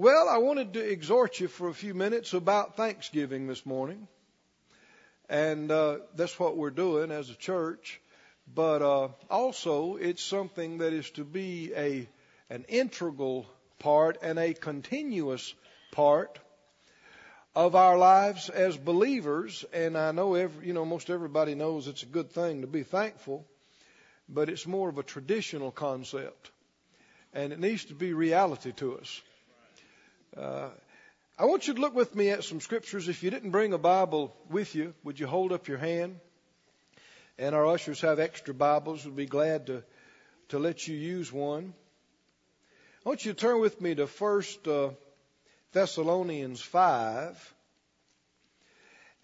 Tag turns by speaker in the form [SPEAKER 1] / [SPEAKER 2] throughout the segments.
[SPEAKER 1] Well, I wanted to exhort you for a few minutes about Thanksgiving this morning. And uh, that's what we're doing as a church. But uh, also, it's something that is to be a an integral part and a continuous part of our lives as believers. And I know every, you know most everybody knows it's a good thing to be thankful, but it's more of a traditional concept, and it needs to be reality to us. Uh, I want you to look with me at some scriptures. If you didn't bring a Bible with you, would you hold up your hand? And our ushers have extra Bibles. We'd be glad to, to let you use one. I want you to turn with me to First uh, Thessalonians 5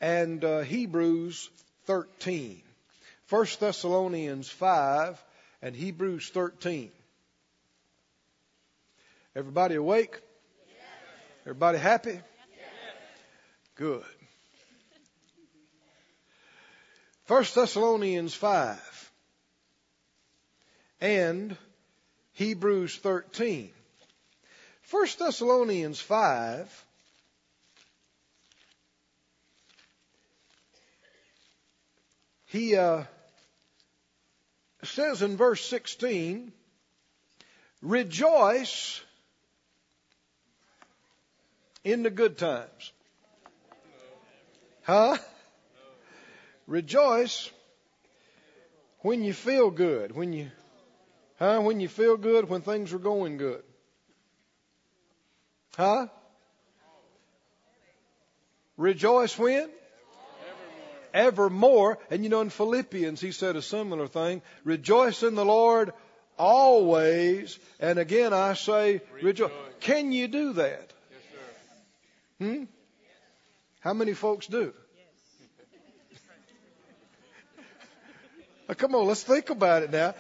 [SPEAKER 1] and uh, Hebrews 13. First Thessalonians 5 and Hebrews 13. Everybody awake? Everybody happy? Good. First Thessalonians 5 and Hebrews 13. First Thessalonians 5 he uh, says in verse 16, rejoice in the good times. Huh? Rejoice when you feel good, when you, huh? When you feel good, when things are going good. Huh? Rejoice when? Evermore. Evermore. And you know, in Philippians, he said a similar thing. Rejoice in the Lord always. And again, I say, rejoice. Can you do that? Hmm? How many folks do? Come on, let's think about it now.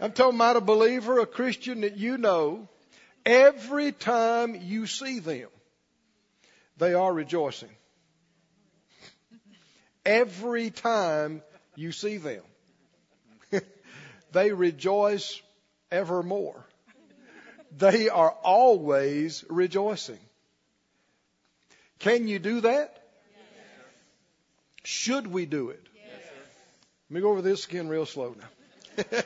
[SPEAKER 1] I'm talking about a believer, a Christian that you know. Every time you see them, they are rejoicing. Every time you see them, they rejoice evermore. They are always rejoicing. Can you do that? Yes. Should we do it? Yes. Let me go over this again real slow now.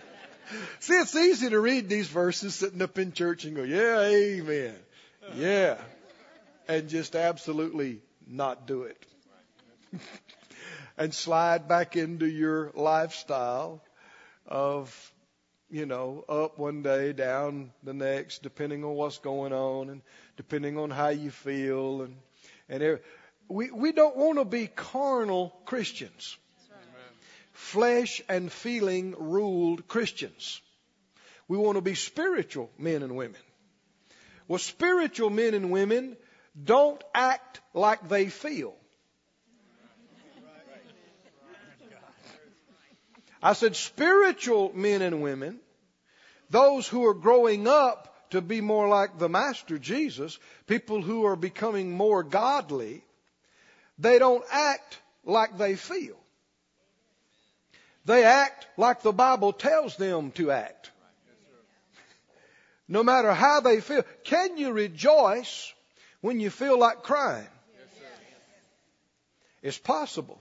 [SPEAKER 1] See, it's easy to read these verses sitting up in church and go, yeah, amen. Yeah. And just absolutely not do it. and slide back into your lifestyle of, you know, up one day, down the next, depending on what's going on and depending on how you feel and and we, we don't want to be carnal Christians. Flesh and feeling ruled Christians. We want to be spiritual men and women. Well, spiritual men and women don't act like they feel. I said spiritual men and women, those who are growing up to be more like the Master Jesus, people who are becoming more godly, they don't act like they feel. They act like the Bible tells them to act. No matter how they feel. Can you rejoice when you feel like crying? It's possible.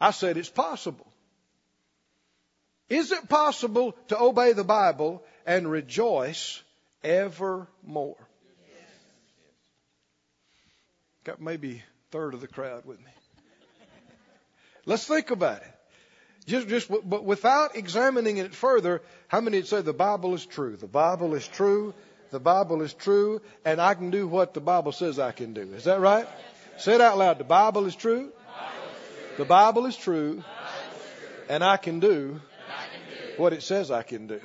[SPEAKER 1] I said it's possible. Is it possible to obey the Bible and rejoice evermore. Got maybe a third of the crowd with me. Let's think about it. Just, just, but without examining it further, how many would say the Bible is true? The Bible is true. The Bible is true, and I can do what the Bible says I can do. Is that right? Say it out loud. The Bible is true. The Bible is true, and I can do what it says I can do.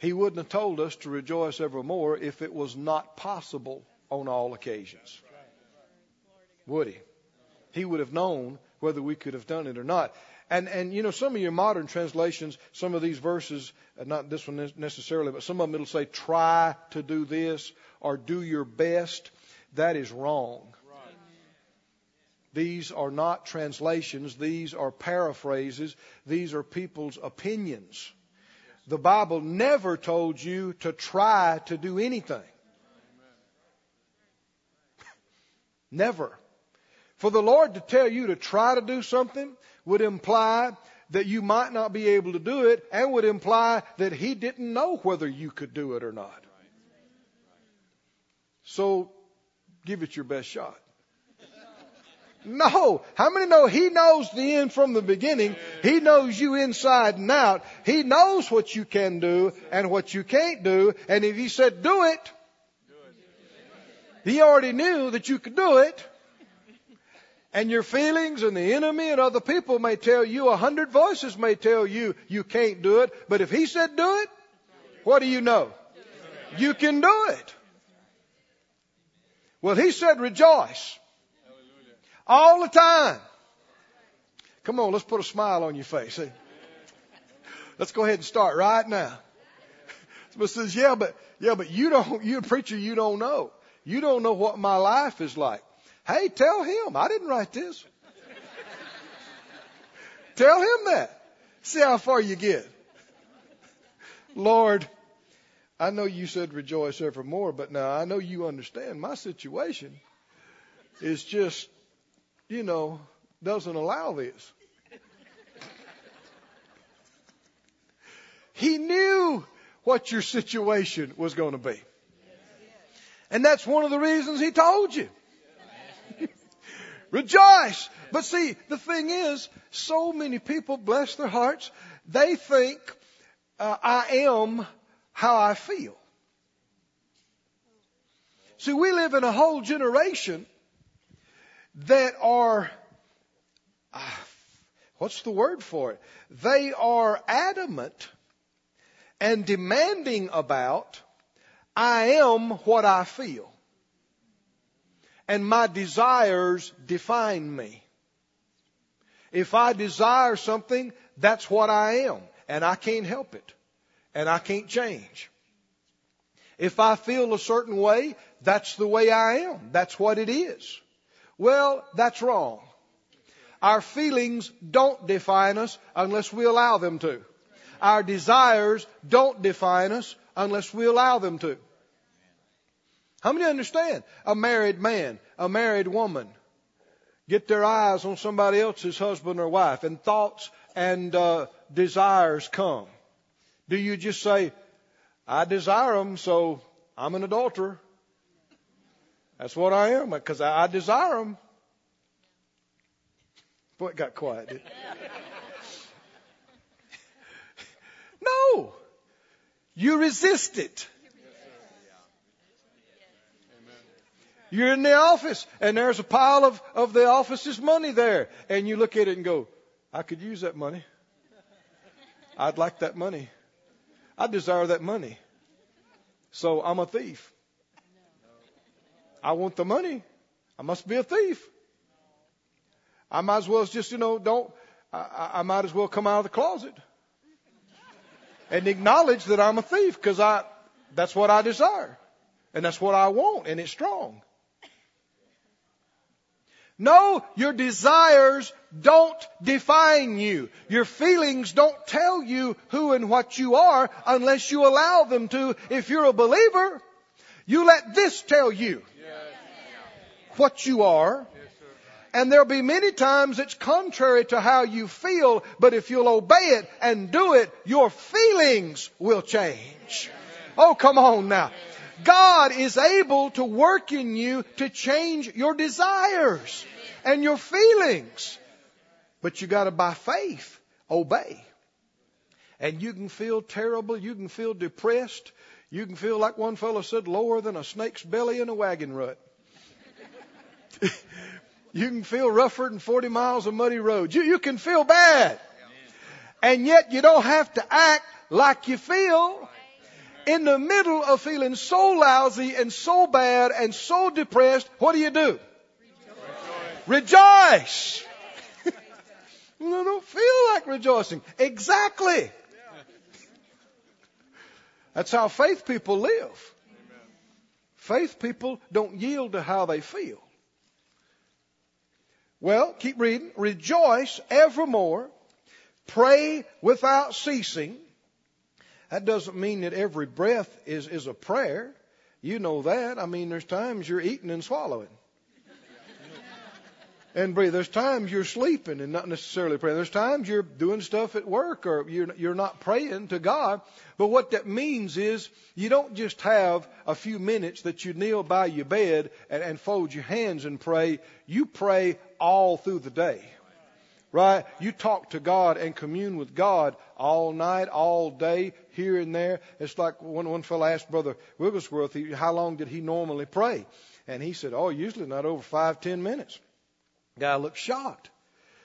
[SPEAKER 1] He wouldn't have told us to rejoice evermore if it was not possible on all occasions. Would he? He would have known whether we could have done it or not. And, and you know, some of your modern translations, some of these verses, uh, not this one necessarily, but some of them it'll say, try to do this or do your best. That is wrong. These are not translations. These are paraphrases. These are people's opinions. The Bible never told you to try to do anything. never. For the Lord to tell you to try to do something would imply that you might not be able to do it and would imply that He didn't know whether you could do it or not. So give it your best shot. No. How many know He knows the end from the beginning? He knows you inside and out. He knows what you can do and what you can't do. And if He said do it, He already knew that you could do it. And your feelings and the enemy and other people may tell you, a hundred voices may tell you you can't do it. But if He said do it, what do you know? You can do it. Well, He said rejoice. All the time. Come on, let's put a smile on your face. Let's go ahead and start right now. Somebody says, yeah, but, yeah, but you don't, you're a preacher, you don't know. You don't know what my life is like. Hey, tell him. I didn't write this. tell him that. See how far you get. Lord, I know you said rejoice evermore, but now I know you understand my situation is just, you know, doesn't allow this. he knew what your situation was going to be. And that's one of the reasons he told you. Rejoice. But see, the thing is, so many people, bless their hearts, they think uh, I am how I feel. See, we live in a whole generation that are, uh, what's the word for it? They are adamant and demanding about, I am what I feel and my desires define me. If I desire something, that's what I am, and I can't help it, and I can't change. If I feel a certain way, that's the way I am. That's what it is. Well, that's wrong. Our feelings don't define us unless we allow them to. Our desires don't define us unless we allow them to. How many understand? A married man, a married woman get their eyes on somebody else's husband or wife and thoughts and uh, desires come. Do you just say, I desire them, so I'm an adulterer? That's what I am, because I, I desire them. Boy, it got quiet. no. You resist it. You're in the office and there's a pile of, of the office's money there. And you look at it and go, I could use that money. I'd like that money. I desire that money. So I'm a thief. I want the money. I must be a thief. I might as well just, you know, don't, I, I might as well come out of the closet and acknowledge that I'm a thief because I, that's what I desire. And that's what I want and it's strong. No, your desires don't define you. Your feelings don't tell you who and what you are unless you allow them to. If you're a believer, you let this tell you what you are. And there'll be many times it's contrary to how you feel, but if you'll obey it and do it, your feelings will change. Oh, come on now. God is able to work in you to change your desires and your feelings. But you gotta by faith obey. And you can feel terrible, you can feel depressed, you can feel like one fellow said, lower than a snake's belly in a wagon rut. you can feel rougher than 40 miles of muddy roads. You, you can feel bad. And yet you don't have to act like you feel in the middle of feeling so lousy and so bad and so depressed, what do you do? Rejoice. Rejoice. Don't feel like rejoicing. Exactly. That's how faith people live. Faith people don't yield to how they feel. Well, keep reading. Rejoice evermore. Pray without ceasing. That doesn't mean that every breath is, is a prayer. You know that. I mean, there's times you're eating and swallowing. And breathe. There's times you're sleeping and not necessarily praying. There's times you're doing stuff at work or you're, you're not praying to God. But what that means is you don't just have a few minutes that you kneel by your bed and, and fold your hands and pray. You pray all through the day. Right? You talk to God and commune with God all night, all day, here and there. It's like one, one fellow asked Brother Wigglesworth, how long did he normally pray? And he said, oh, usually not over five, ten minutes. Guy looked shocked.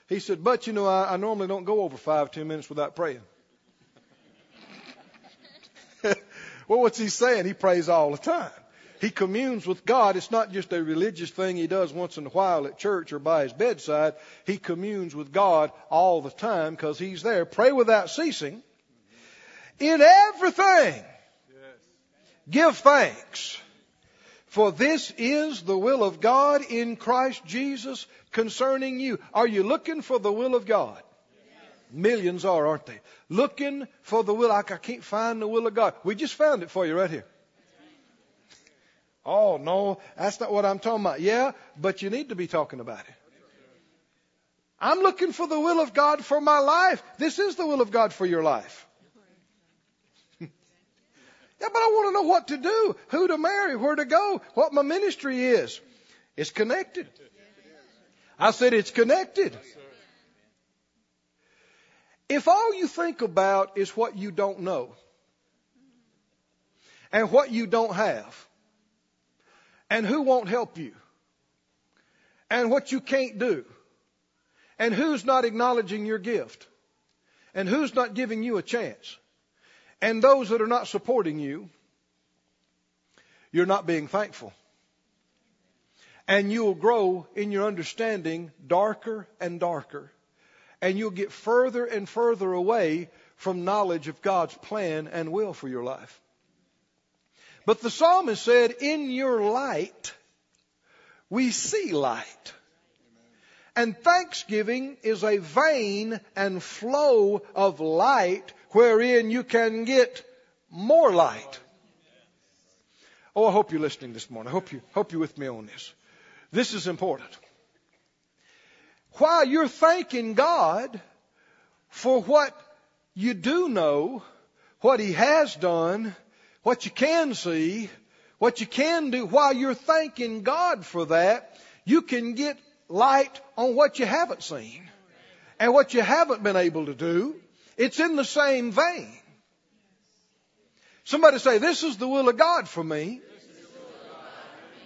[SPEAKER 1] He said, But you know, I, I normally don't go over five, ten minutes without praying. well, what's he saying? He prays all the time. He communes with God. It's not just a religious thing he does once in a while at church or by his bedside. He communes with God all the time because he's there. Pray without ceasing. In everything, give thanks. For this is the will of God in Christ Jesus concerning you. Are you looking for the will of God? Millions are, aren't they? Looking for the will. I can't find the will of God. We just found it for you right here. Oh, no, that's not what I'm talking about. Yeah, but you need to be talking about it. I'm looking for the will of God for my life. This is the will of God for your life. Yeah, but I want to know what to do, who to marry, where to go, what my ministry is. It's connected. I said it's connected. If all you think about is what you don't know and what you don't have and who won't help you and what you can't do and who's not acknowledging your gift and who's not giving you a chance and those that are not supporting you, you're not being thankful and you'll grow in your understanding darker and darker. And you'll get further and further away from knowledge of God's plan and will for your life. But the psalmist said, In your light, we see light. And thanksgiving is a vein and flow of light wherein you can get more light. Oh, I hope you're listening this morning. I hope you, hope you're with me on this. This is important. While you're thanking God for what you do know, what He has done, what you can see, what you can do, while you're thanking God for that, you can get light on what you haven't seen and what you haven't been able to do. It's in the same vein. Somebody say, This is the will of God for me.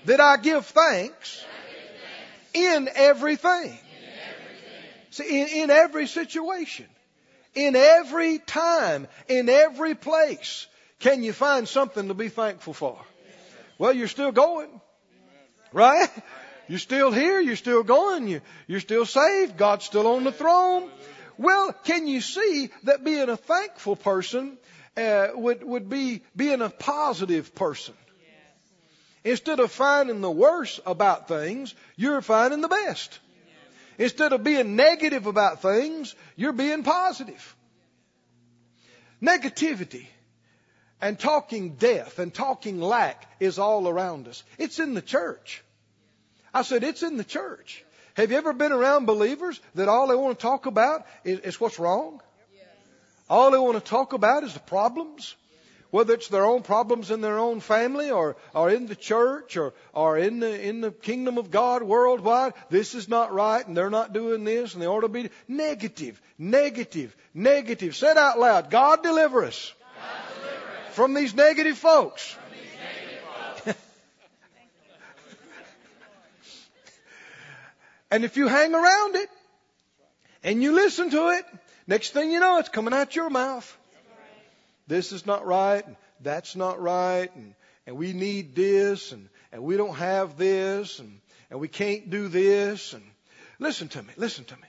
[SPEAKER 1] That I give thanks in everything. See, in, in every situation, in every time, in every place, can you find something to be thankful for? Well, you're still going. Right? You're still here. You're still going. You, you're still saved. God's still on the throne. Well, can you see that being a thankful person uh, would, would be being a positive person? Instead of finding the worst about things, you're finding the best. Instead of being negative about things, you're being positive. Negativity and talking death and talking lack is all around us. It's in the church. I said, it's in the church. Have you ever been around believers that all they want to talk about is, is what's wrong? All they want to talk about is the problems whether it's their own problems in their own family or, or in the church or, or in the, in the kingdom of God worldwide, this is not right and they're not doing this and they ought to be negative, negative, negative. Said out loud, God deliver us, God deliver us. from these negative folks. And if you hang around it and you listen to it, next thing you know, it's coming out your mouth this is not right, and that's not right, and, and we need this, and, and we don't have this, and, and we can't do this. And listen to me, listen to me.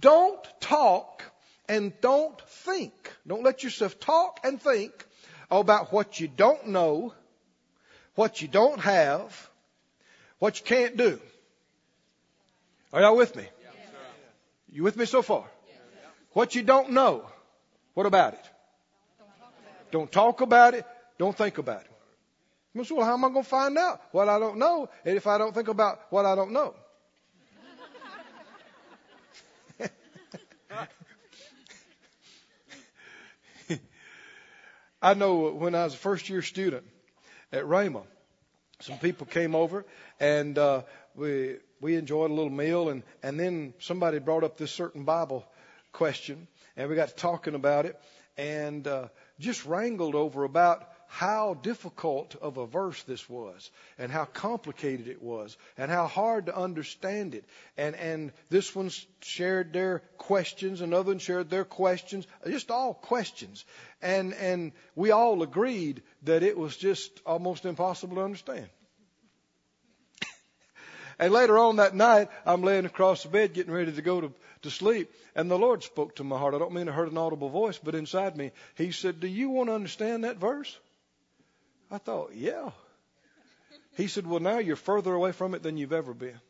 [SPEAKER 1] Don't talk and don't think. Don't let yourself talk and think about what you don't know, what you don't have, what you can't do. Are y'all with me? You with me so far? What you don't know, what about it? Don't talk about it. Don't think about it. Say, well, how am I going to find out what I don't know? And if I don't think about what I don't know. I know when I was a first year student at Rhema, some people came over and uh, we we enjoyed a little meal and and then somebody brought up this certain Bible question and we got to talking about it and uh, just wrangled over about how difficult of a verse this was and how complicated it was and how hard to understand it. And, and this one shared their questions, another one shared their questions, just all questions. And, and we all agreed that it was just almost impossible to understand. And later on that night, I'm laying across the bed getting ready to go to, to sleep, and the Lord spoke to my heart. I don't mean I heard an audible voice, but inside me, He said, Do you want to understand that verse? I thought, yeah. He said, Well, now you're further away from it than you've ever been.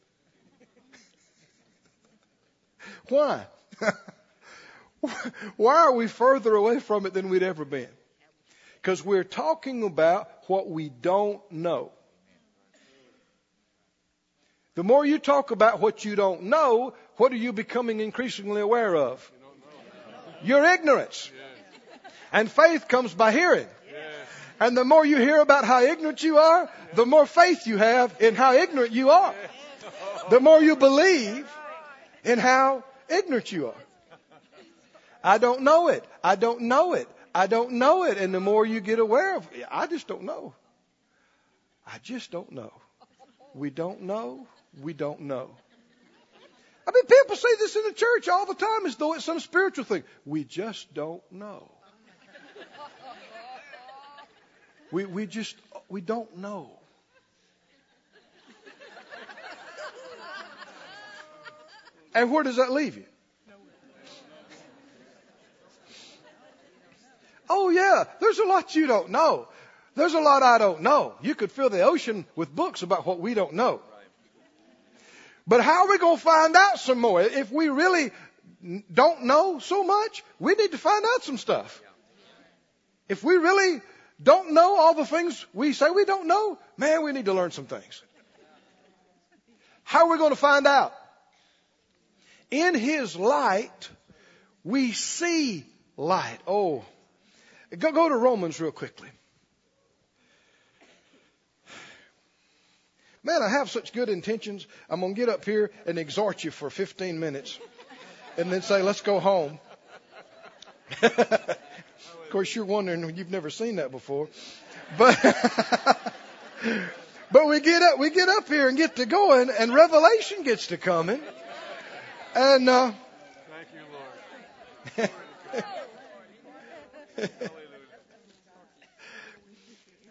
[SPEAKER 1] Why? Why are we further away from it than we'd ever been? Because we're talking about what we don't know. The more you talk about what you don't know, what are you becoming increasingly aware of? Your ignorance. And faith comes by hearing. And the more you hear about how ignorant you are, the more faith you have in how ignorant you are. The more you believe in how ignorant you are. I don't know it. I don't know it. I don't know it. And the more you get aware of it, I just don't know. I just don't know. We don't know. We don't know. I mean, people say this in the church all the time as though it's some spiritual thing. We just don't know. We, we just, we don't know. And where does that leave you? Oh yeah, there's a lot you don't know. There's a lot I don't know. You could fill the ocean with books about what we don't know. But how are we going to find out some more? If we really don't know so much, we need to find out some stuff. If we really don't know all the things we say we don't know, man, we need to learn some things. How are we going to find out? In His light, we see light. Oh, go, go to Romans real quickly. Man, I have such good intentions. I'm going to get up here and exhort you for 15 minutes and then say, let's go home. Of course, you're wondering, you've never seen that before. But, but we get up, we get up here and get to going and revelation gets to coming. And, uh, Thank you, Lord.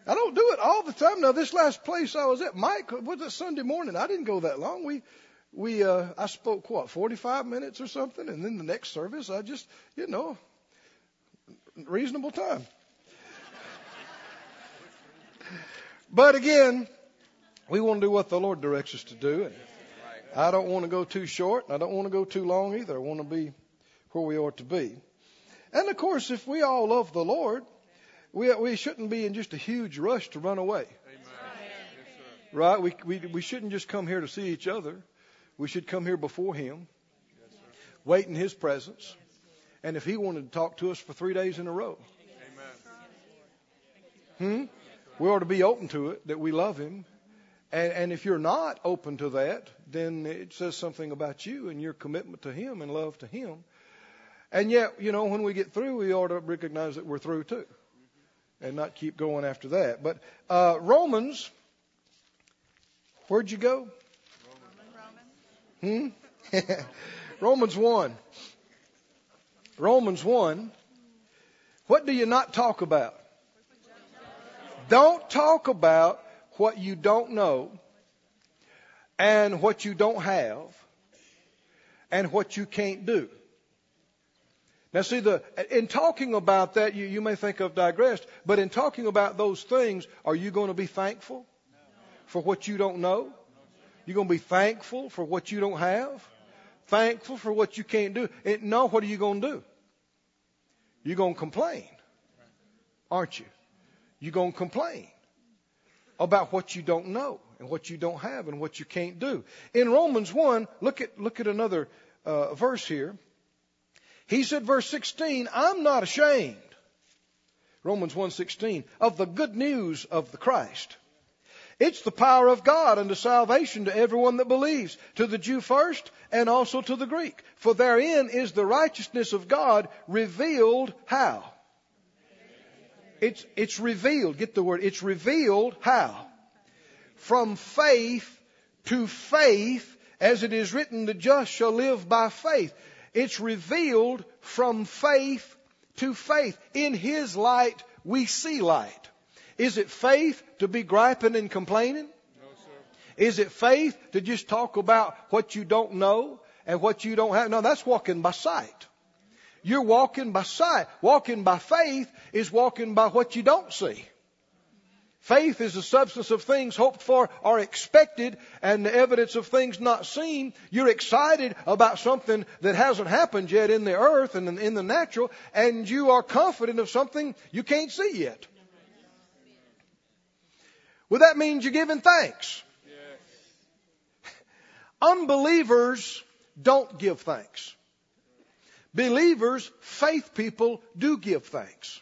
[SPEAKER 1] I don't do it all the time. Now, this last place I was at, Mike, was it Sunday morning? I didn't go that long. We, we, uh, I spoke what, 45 minutes or something, and then the next service, I just, you know, reasonable time. but again, we want to do what the Lord directs us to do. And I don't want to go too short, and I don't want to go too long either. I want to be where we ought to be. And of course, if we all love the Lord, we, we shouldn't be in just a huge rush to run away. right? We, we, we shouldn't just come here to see each other. We should come here before Him, wait in His presence, and if he wanted to talk to us for three days in a row. Hmm? We ought to be open to it, that we love him. And, and if you're not open to that, then it says something about you and your commitment to him and love to him. And yet, you know, when we get through, we ought to recognize that we're through too. And not keep going after that. But uh, Romans, where'd you go? Romans. Hmm? Romans 1. Romans 1, what do you not talk about? Don't talk about what you don't know and what you don't have and what you can't do. Now see the, in talking about that, you, you may think I've digressed, but in talking about those things, are you going to be thankful for what you don't know? You're going to be thankful for what you don't have? Thankful for what you can't do? And no, what are you going to do? You're going to complain, aren't you? You're going to complain about what you don't know and what you don't have and what you can't do. In Romans 1, look at, look at another uh, verse here. He said, verse 16, I'm not ashamed. Romans 1:16 of the good news of the Christ. It's the power of God unto salvation to everyone that believes, to the Jew first and also to the Greek. For therein is the righteousness of God revealed how? It's, it's revealed. Get the word. It's revealed how? From faith to faith, as it is written, the just shall live by faith. It's revealed from faith to faith. In His light, we see light. Is it faith to be griping and complaining?
[SPEAKER 2] No, sir.
[SPEAKER 1] Is it faith to just talk about what you don't know and what you don't have? No, that's walking by sight. You're walking by sight. Walking by faith is walking by what you don't see. Faith is the substance of things hoped for or expected and the evidence of things not seen. You're excited about something that hasn't happened yet in the earth and in the natural, and you are confident of something you can't see yet. Well, that means you're giving thanks.
[SPEAKER 2] Yes.
[SPEAKER 1] Unbelievers don't give thanks. Believers, faith people, do give thanks.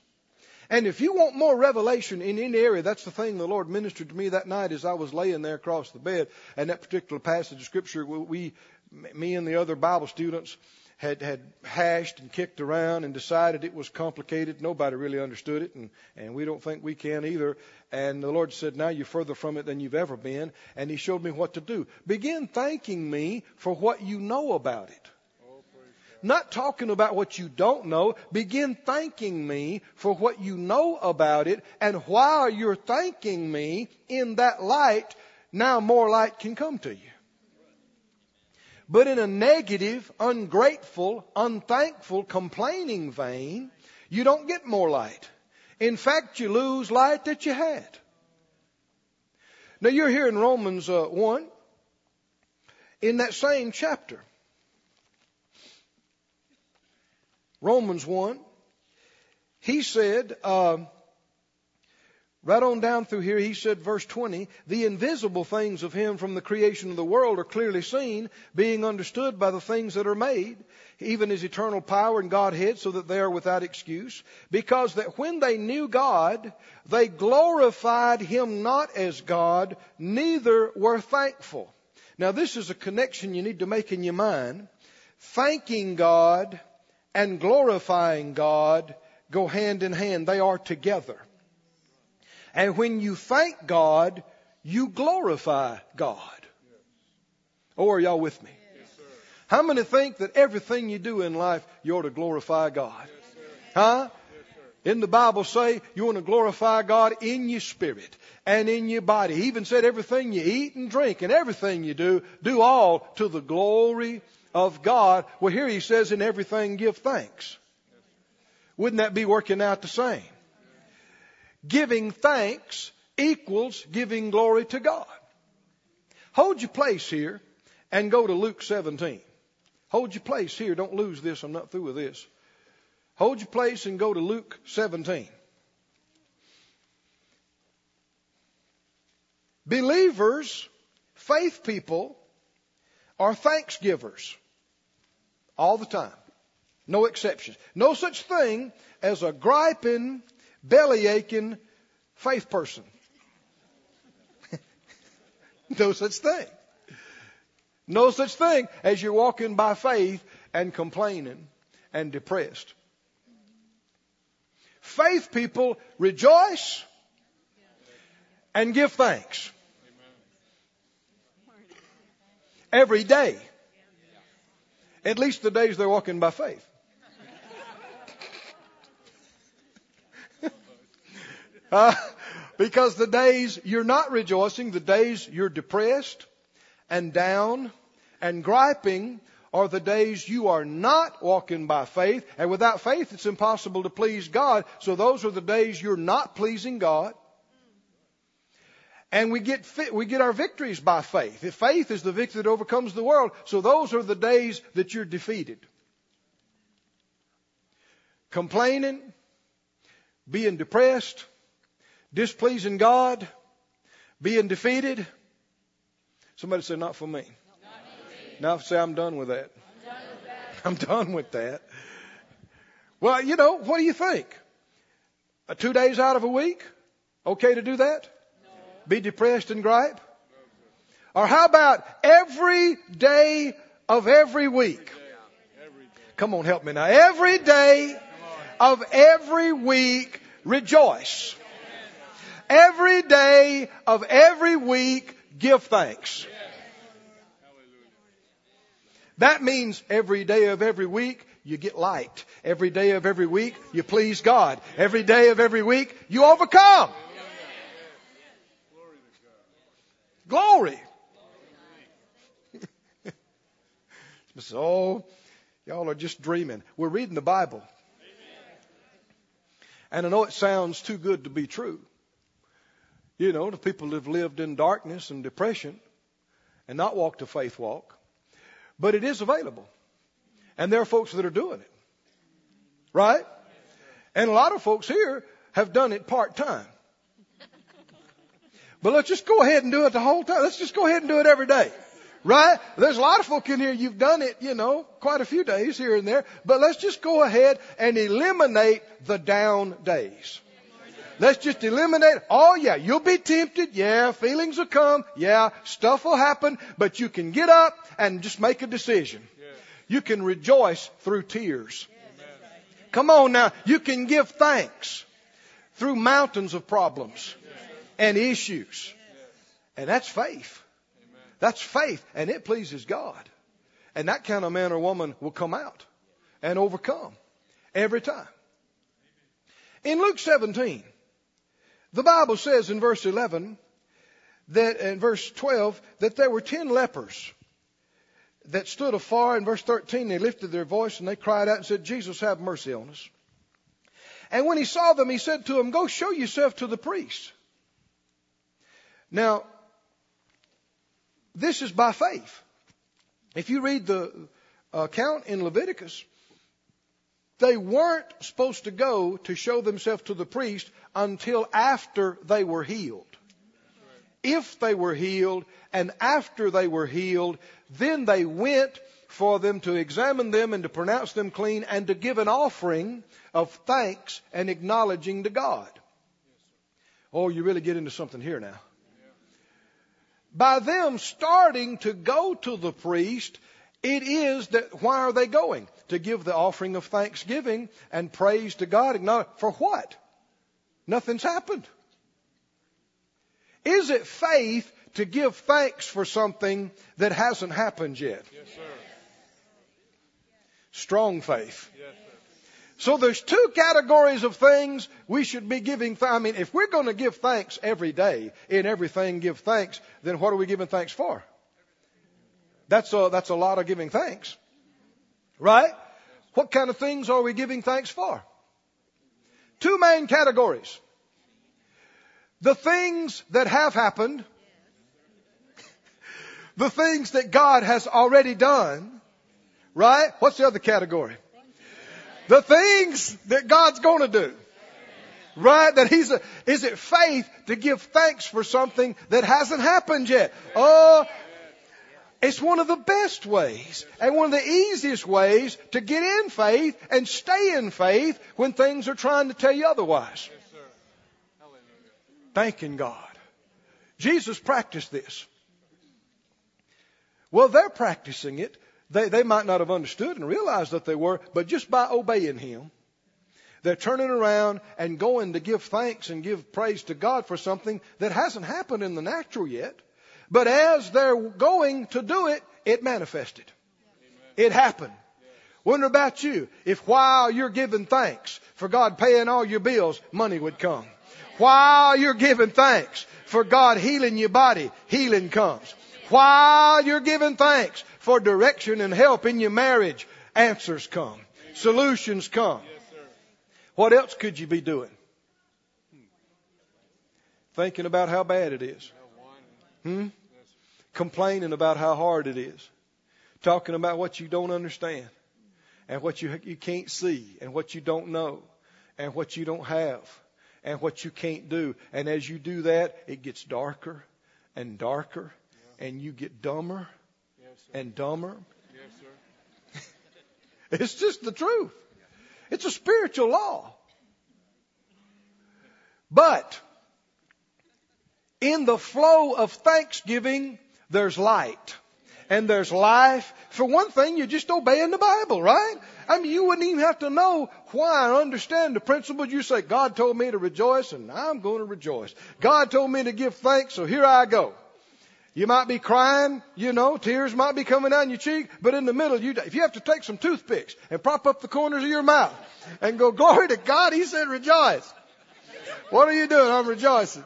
[SPEAKER 1] And if you want more revelation in any area, that's the thing the Lord ministered to me that night as I was laying there across the bed. And that particular passage of Scripture, we, me and the other Bible students, had, had hashed and kicked around and decided it was complicated. Nobody really understood it, and, and we don't think we can either. And the Lord said, Now you're further from it than you've ever been. And He showed me what to do. Begin thanking me for what you know about it. Not talking about what you don't know. Begin thanking me for what you know about it. And while you're thanking me in that light, now more light can come to you. But in a negative, ungrateful, unthankful, complaining vein, you don't get more light. In fact, you lose light that you had. Now you're here in Romans uh, 1, in that same chapter. Romans 1, he said, uh, right on down through here, he said, verse 20, the invisible things of him from the creation of the world are clearly seen, being understood by the things that are made, even his eternal power and Godhead, so that they are without excuse. Because that when they knew God, they glorified him not as God, neither were thankful. Now, this is a connection you need to make in your mind. Thanking God and glorifying God go hand in hand. They are together. And when you thank God, you glorify God. Oh, are y'all with me? How many think that everything you do in life, you ought to glorify God? Huh? In the Bible say you want to glorify God in your spirit and in your body. He even said everything you eat and drink and everything you do, do all to the glory of God. Well, here he says, in everything give thanks. Wouldn't that be working out the same? Giving thanks equals giving glory to God. Hold your place here and go to Luke 17. Hold your place here. Don't lose this. I'm not through with this. Hold your place and go to Luke 17. Believers, faith people, are thanksgivers. All the time. No exceptions. No such thing as a griping, belly aching faith person. no such thing. No such thing as you're walking by faith and complaining and depressed. Faith people rejoice and give thanks. Every day. At least the days they're walking by faith. uh, because the days you're not rejoicing, the days you're depressed and down and griping, are the days you are not walking by faith. And without faith, it's impossible to please God. So those are the days you're not pleasing God. And we get fit, we get our victories by faith. If faith is the victory that overcomes the world. So those are the days that you're defeated. Complaining, being depressed, displeasing God, being defeated. Somebody say, not for me. Now say, I'm done with that. I'm done with that. Well, you know, what do you think? Uh, two days out of a week? Okay to do that? Be depressed and gripe? Or how about every day of every week? Come on, help me now. Every day of every week, rejoice. Every day of every week, give thanks. That means every day of every week, you get light. Every day of every week, you please God. Every day of every week, you overcome. Glory. oh, y'all are just dreaming. We're reading the Bible. And I know it sounds too good to be true. You know, the people that have lived in darkness and depression and not walked a faith walk. But it is available. And there are folks that are doing it. Right? And a lot of folks here have done it part time. But let's just go ahead and do it the whole time. Let's just go ahead and do it every day. Right? There's a lot of folk in here, you've done it, you know, quite a few days here and there. But let's just go ahead and eliminate the down days. Let's just eliminate. Oh yeah, you'll be tempted. Yeah, feelings will come. Yeah, stuff will happen. But you can get up and just make a decision. You can rejoice through tears. Come on now. You can give thanks through mountains of problems and issues. And that's faith. That's faith. And it pleases God. And that kind of man or woman will come out and overcome every time. In Luke 17, the Bible says in verse 11 that in verse 12 that there were 10 lepers that stood afar. In verse 13 they lifted their voice and they cried out and said, Jesus have mercy on us. And when he saw them, he said to them, go show yourself to the priest. Now, this is by faith. If you read the account in Leviticus, they weren't supposed to go to show themselves to the priest until after they were healed. If they were healed and after they were healed, then they went for them to examine them and to pronounce them clean and to give an offering of thanks and acknowledging to God. Oh, you really get into something here now. By them starting to go to the priest, it is that why are they going? To give the offering of thanksgiving and praise to God. For what? Nothing's happened. Is it faith to give thanks for something that hasn't happened yet?
[SPEAKER 2] Yes, sir.
[SPEAKER 1] Strong faith.
[SPEAKER 2] Yes,
[SPEAKER 1] so there's two categories of things we should be giving. Th- I mean, if we're going to give thanks every day in everything, give thanks. Then what are we giving thanks for? That's a, that's a lot of giving thanks. Right? What kind of things are we giving thanks for? Two main categories. The things that have happened, the things that God has already done, right? What's the other category? The things that God's going to do. Right? That He's a, is it faith to give thanks for something that hasn't happened yet? Oh, it's one of the best ways and one of the easiest ways to get in faith and stay in faith when things are trying to tell you otherwise. Thanking God. Jesus practiced this. Well, they're practicing it. They, they might not have understood and realized that they were, but just by obeying Him, they're turning around and going to give thanks and give praise to God for something that hasn't happened in the natural yet. But as they're going to do it, it manifested. It happened. Wonder about you, if while you're giving thanks for God paying all your bills, money would come. While you're giving thanks for God healing your body, healing comes. While you're giving thanks for direction and help in your marriage, answers come. Solutions come. What else could you be doing? Thinking about how bad it is. Hmm? Complaining about how hard it is. Talking about what you don't understand. And what you, you can't see. And what you don't know. And what you don't have. And what you can't do. And as you do that, it gets darker and darker. And you get dumber and dumber.
[SPEAKER 2] Yes, sir.
[SPEAKER 1] it's just the truth. It's a spiritual law. But in the flow of thanksgiving, there's light and there's life. For one thing, you're just obeying the Bible, right? I mean, you wouldn't even have to know why or understand the principle. You say, God told me to rejoice and I'm going to rejoice. God told me to give thanks, so here I go. You might be crying, you know, tears might be coming down your cheek, but in the middle, you, if you have to take some toothpicks and prop up the corners of your mouth and go, glory to God, He said rejoice. What are you doing? I'm rejoicing.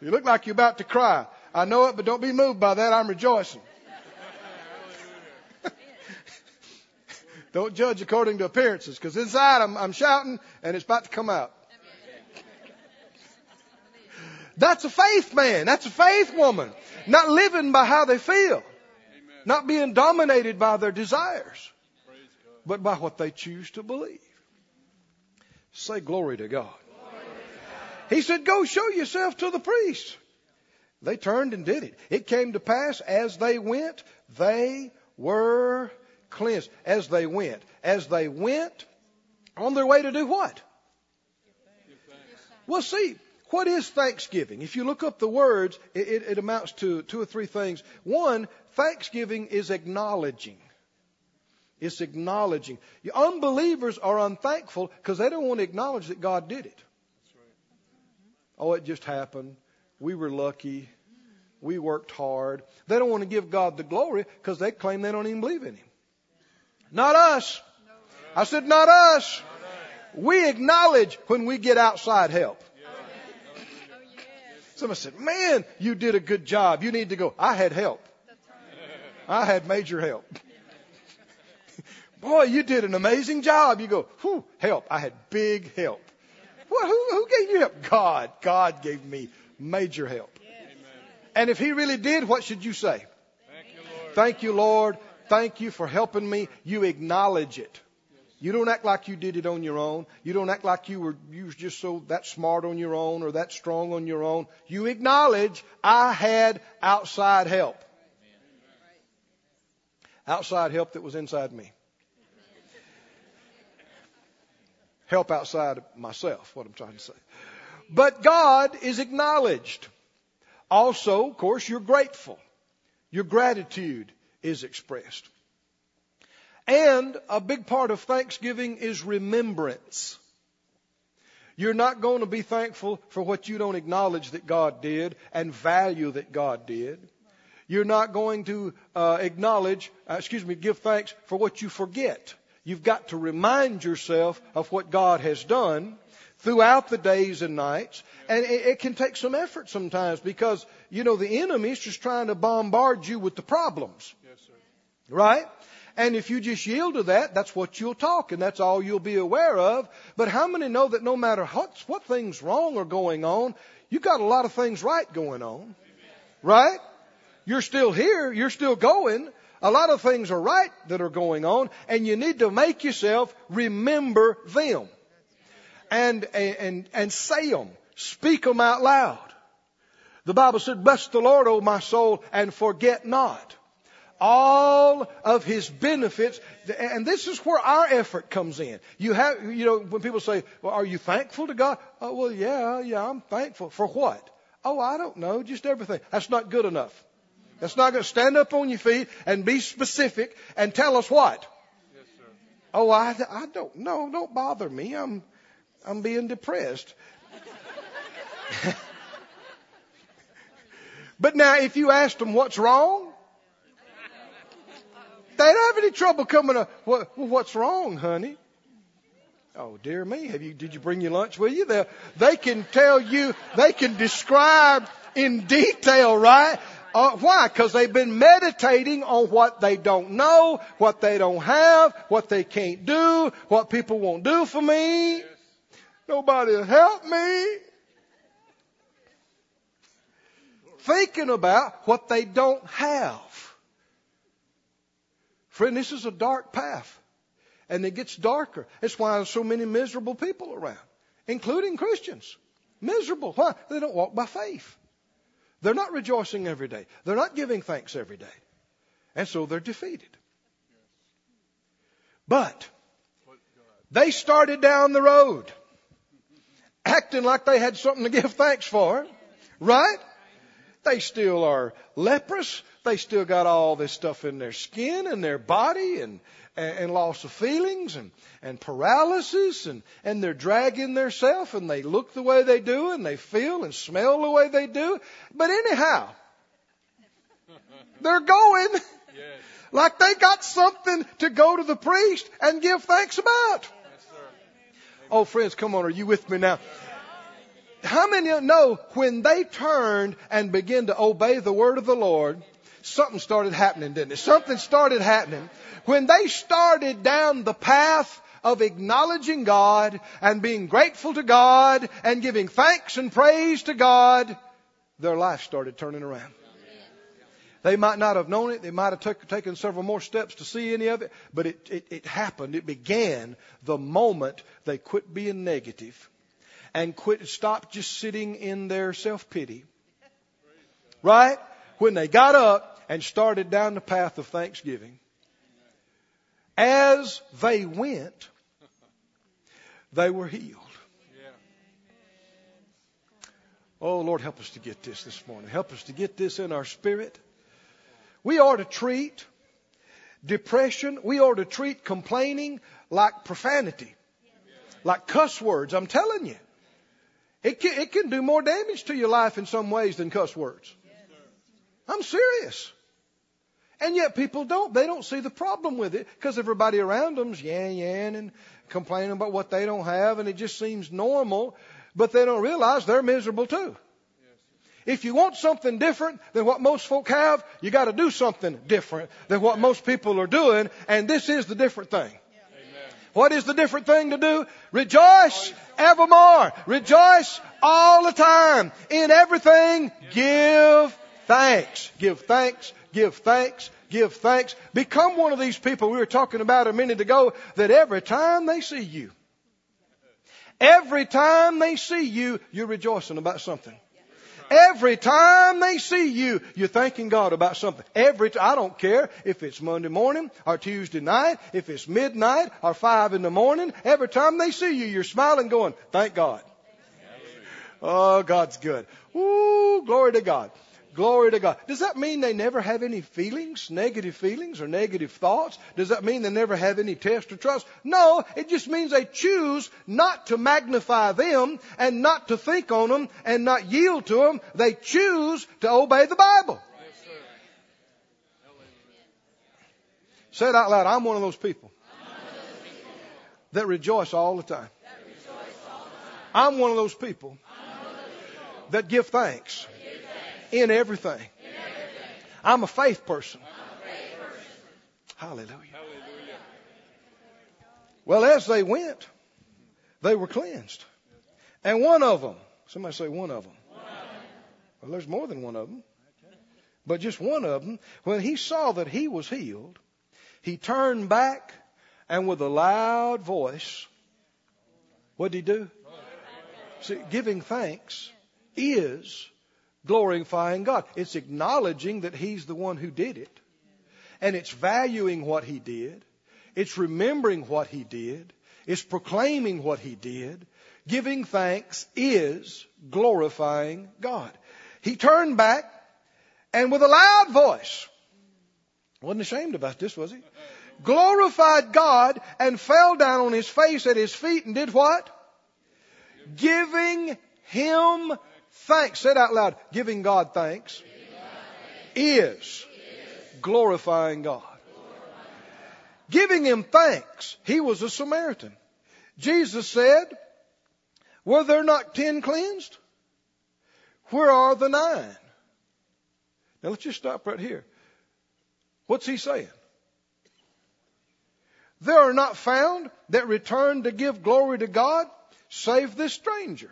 [SPEAKER 1] You look like you're about to cry. I know it, but don't be moved by that. I'm rejoicing. don't judge according to appearances, because inside I'm, I'm shouting and it's about to come out. That's a faith man. That's a faith woman. Not living by how they feel. Not being dominated by their desires, but by what they choose to believe. Say glory to God. He said, Go show yourself to the priest. They turned and did it. It came to pass as they went, they were cleansed. As they went. As they went on their way to do what? Well, see, what is thanksgiving? If you look up the words, it, it, amounts to two or three things. One, thanksgiving is acknowledging. It's acknowledging. Unbelievers are unthankful because they don't want to acknowledge that God did it. Oh, it just happened. We were lucky. We worked hard. They don't want to give God the glory because they claim they don't even believe in Him. Not us. I said, not us. We acknowledge when we get outside help. Somebody said, man, you did a good job. You need to go. I had help. I had major help. Boy, you did an amazing job. You go, whew, help. I had big help. Well, who, who gave you help? God. God gave me major help. And if He really did, what should you say?
[SPEAKER 2] Thank you, Lord.
[SPEAKER 1] Thank you, Lord. Thank you for helping me. You acknowledge it. You don't act like you did it on your own. You don't act like you were you was just so that smart on your own or that strong on your own. You acknowledge I had outside help. Outside help that was inside me. Help outside of myself, what I'm trying to say. But God is acknowledged. Also, of course, you're grateful. Your gratitude is expressed. And a big part of Thanksgiving is remembrance. You're not going to be thankful for what you don't acknowledge that God did and value that God did. You're not going to uh, acknowledge, uh, excuse me, give thanks for what you forget. You've got to remind yourself of what God has done throughout the days and nights. And it, it can take some effort sometimes because, you know, the enemy is just trying to bombard you with the problems.
[SPEAKER 2] Yes, sir.
[SPEAKER 1] Right? And if you just yield to that, that's what you'll talk and that's all you'll be aware of. But how many know that no matter what, what things wrong are going on, you've got a lot of things right going on. Right? You're still here. You're still going. A lot of things are right that are going on and you need to make yourself remember them. And, and, and say them. Speak them out loud. The Bible said, bless the Lord, O my soul, and forget not all of his benefits. And this is where our effort comes in. You have, you know, when people say, well, are you thankful to God? Oh, well, yeah, yeah, I'm thankful. For what? Oh, I don't know, just everything. That's not good enough. That's not going to stand up on your feet and be specific and tell us what.
[SPEAKER 2] Yes, sir.
[SPEAKER 1] Oh, I, I don't know. Don't bother me. I'm, I'm being depressed. but now, if you asked them what's wrong, they don't have any trouble coming up. What, well, what's wrong, honey? Oh, dear me. Have you, did you bring your lunch with you? They, they can tell you, they can describe in detail, right? Uh, why? Because they've been meditating on what they don't know, what they don't have, what they can't do, what people won't do for me. Nobody will help me. Thinking about what they don't have. Friend, this is a dark path. And it gets darker. That's why there's so many miserable people around, including Christians. Miserable. Why? They don't walk by faith. They're not rejoicing every day. They're not giving thanks every day. And so they're defeated. But they started down the road. acting like they had something to give thanks for. Right? They still are leprous. They still got all this stuff in their skin and their body and, and, and loss of feelings and, and paralysis and, and they're dragging theirself and they look the way they do and they feel and smell the way they do. But anyhow, they're going
[SPEAKER 2] Yes.
[SPEAKER 1] like they got something to go to the priest and give thanks about.
[SPEAKER 2] Yes.
[SPEAKER 1] Oh, friends, come on, are you with me now? How many of you know when they turned and began to obey the word of the Lord, something started happening, didn't it? Something started happening. When they started down the path of acknowledging God and being grateful to God and giving thanks and praise to God, their life started turning around. They might not have known it. They might have took, taken several more steps to see any of it, but it, it, it happened. It began the moment they quit being negative and quit, stopped just sitting in their self pity. Right? When they got up and started down the path of thanksgiving. As they went, they were healed. Oh, Lord, help us to get this this morning. Help us to get this in our spirit. We are to treat depression, we are to treat complaining like profanity, like cuss words. I'm telling you. It can, it can do more damage to your life in some ways than cuss words. I'm serious. And yet people don't. They don't see the problem with it because everybody around them's yan yan and complaining about what they don't have and it just seems normal, but they don't realize they're miserable too. If you want something different than what most folk have, you got to do something different than what most people are doing, and this is the different thing.
[SPEAKER 2] Amen.
[SPEAKER 1] What is the different thing to do? Rejoice evermore. Rejoice all the time. In everything, give thanks. Give thanks. Give thanks. Give thanks. Become one of these people we were talking about a minute ago that every time they see you, every time they see you, you're rejoicing about something. Every time they see you, you're thanking God about something. Every t- I don't care if it's Monday morning or Tuesday night, if it's midnight or five in the morning. Every time they see you, you're smiling, going, "Thank God." Oh, God's good. Ooh, glory to God. Glory to God. Does that mean they never have any feelings, negative feelings or negative thoughts? Does that mean they never have any test or trust? No, it just means they choose not to magnify them and not to think on them and not yield to them. They choose to obey the Bible.
[SPEAKER 2] Yes.
[SPEAKER 1] Say it out loud. I'm one of those people that rejoice all the time. I'm one of those people that give thanks in everything. I'm a faith person. Hallelujah.
[SPEAKER 2] Hallelujah.
[SPEAKER 1] Well, as they went, they were cleansed. And one of them, somebody say one of them. Well, there's more than one of them. But just one of them, when he saw that he was healed, he turned back and with a loud voice, what did he do? See, giving thanks is glorifying God. It's acknowledging that he's the one who did it. And it's valuing what he did. It's remembering what he did. It's proclaiming what he did. Giving thanks is glorifying God. He turned back and with a loud voice, wasn't ashamed about this, was he? Glorified God and fell down on his face at his feet and did what? Giving him thanks. Say it out loud. Giving God thanks is glorifying God. Giving him thanks. He was a Samaritan. Jesus said, Were there not ten cleansed? Where are the nine? Now let's just stop right here. What's he saying? There are not found that return to give glory to God, save this stranger.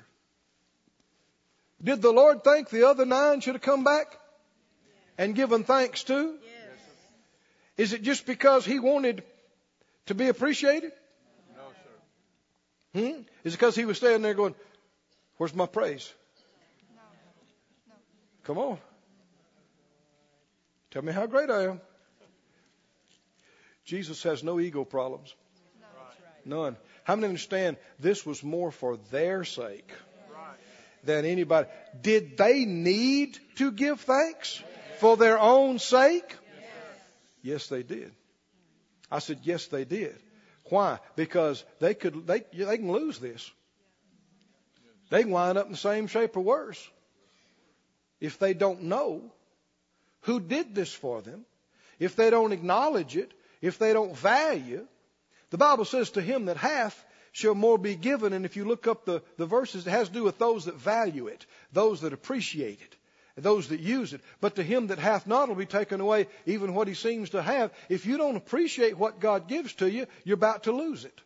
[SPEAKER 1] Did the Lord think the other nine should have come back and given thanks too? Is it just because he wanted to be appreciated?
[SPEAKER 2] No, sir.
[SPEAKER 1] Hmm? Is it because he was standing there going, Where's my praise? Come on. Tell me how great I am. Jesus has no ego problems. None. How many understand this was more for their sake than anybody? Did they need to give thanks for their own sake? Yes, they did. I said, yes, they did. Why? Because they could, they, they can lose this. They can wind up in the same shape or worse if they don't know who did this for them, if they don't acknowledge it, if they don't value. The Bible says, To him that hath shall more be given. And if you look up the, the verses, it has to do with those that value it, those that appreciate it, those that use it. But to him that hath not will be taken away even what he seems to have. If you don't appreciate what God gives to you, you're about to lose it.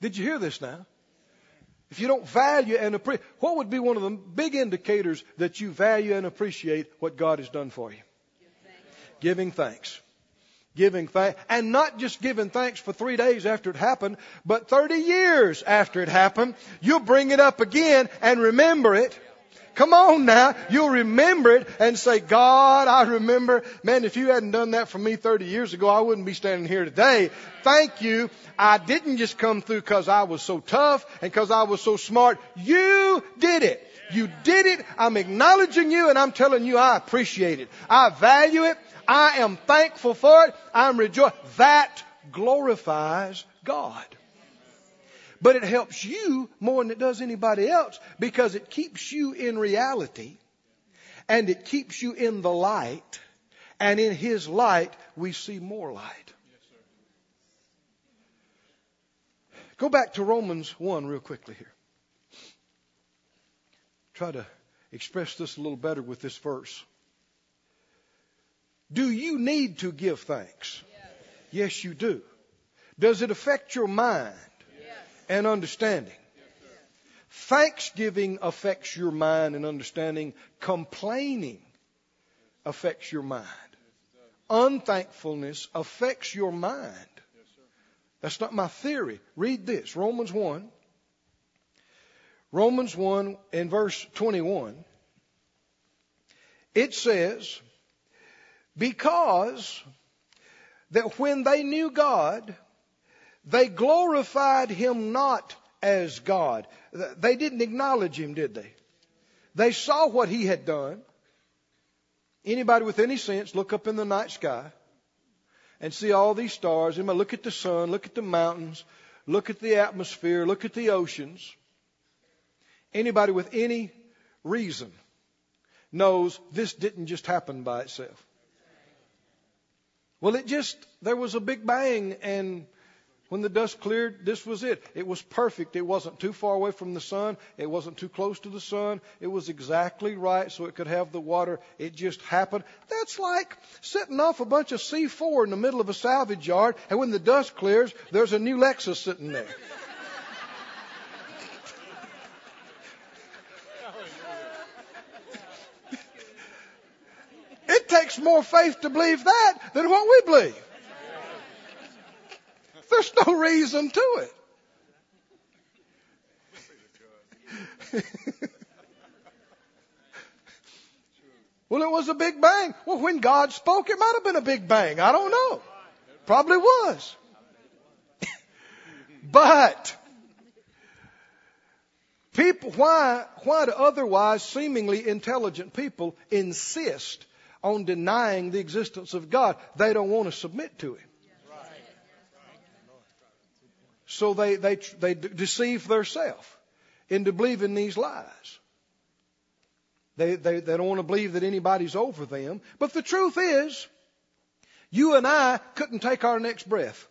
[SPEAKER 1] Did you hear this now? If you don't value and appreciate, what would be one of the big indicators that you value and appreciate what God has done for you? Giving thanks. Giving thanks. And not just giving thanks for three days after it happened, but 30 years after it happened, you'll bring it up again and remember it Come on now. You'll remember it and say, God, I remember. Man, if you hadn't done that for me 30 years ago, I wouldn't be standing here today. Thank you. I didn't just come through because I was so tough and because I was so smart. You did it. You did it. I'm acknowledging you and I'm telling you I appreciate it. I value it. I am thankful for it. I'm rejoicing. That glorifies God. But it helps you more than it does anybody else because it keeps you in reality and it keeps you in the light. And in His light, we see more light. Go back to Romans 1 real quickly here. Try to express this a little better with this verse. Do you need to give thanks? Yes, yes you do. Does it affect your mind? and understanding. Thanksgiving affects your mind and understanding. Complaining affects your mind. Unthankfulness affects your mind. That's not my theory. Read this Romans 1. Romans 1 in verse 21. It says, Because that when they knew God, they glorified him not as God. They didn't acknowledge him, did they? They saw what he had done. Anybody with any sense, look up in the night sky and see all these stars. Anybody look at the sun, look at the mountains, look at the atmosphere, look at the oceans. Anybody with any reason knows this didn't just happen by itself. Well, it just, there was a big bang and when the dust cleared, this was it. It was perfect. It wasn't too far away from the sun. It wasn't too close to the sun. It was exactly right so it could have the water. It just happened. That's like setting off a bunch of C4 in the middle of a salvage yard, and when the dust clears, there's a new Lexus sitting there. it takes more faith to believe that than what we believe. There's no reason to it. well, it was a big bang. Well, when God spoke, it might have been a big bang. I don't know. Probably was. but people, why, why do otherwise seemingly intelligent people insist on denying the existence of God? They don't want to submit to Him. So they, they, they deceive themselves into believing these lies. They, they, they don't want to believe that anybody's over them. But the truth is, you and I couldn't take our next breath.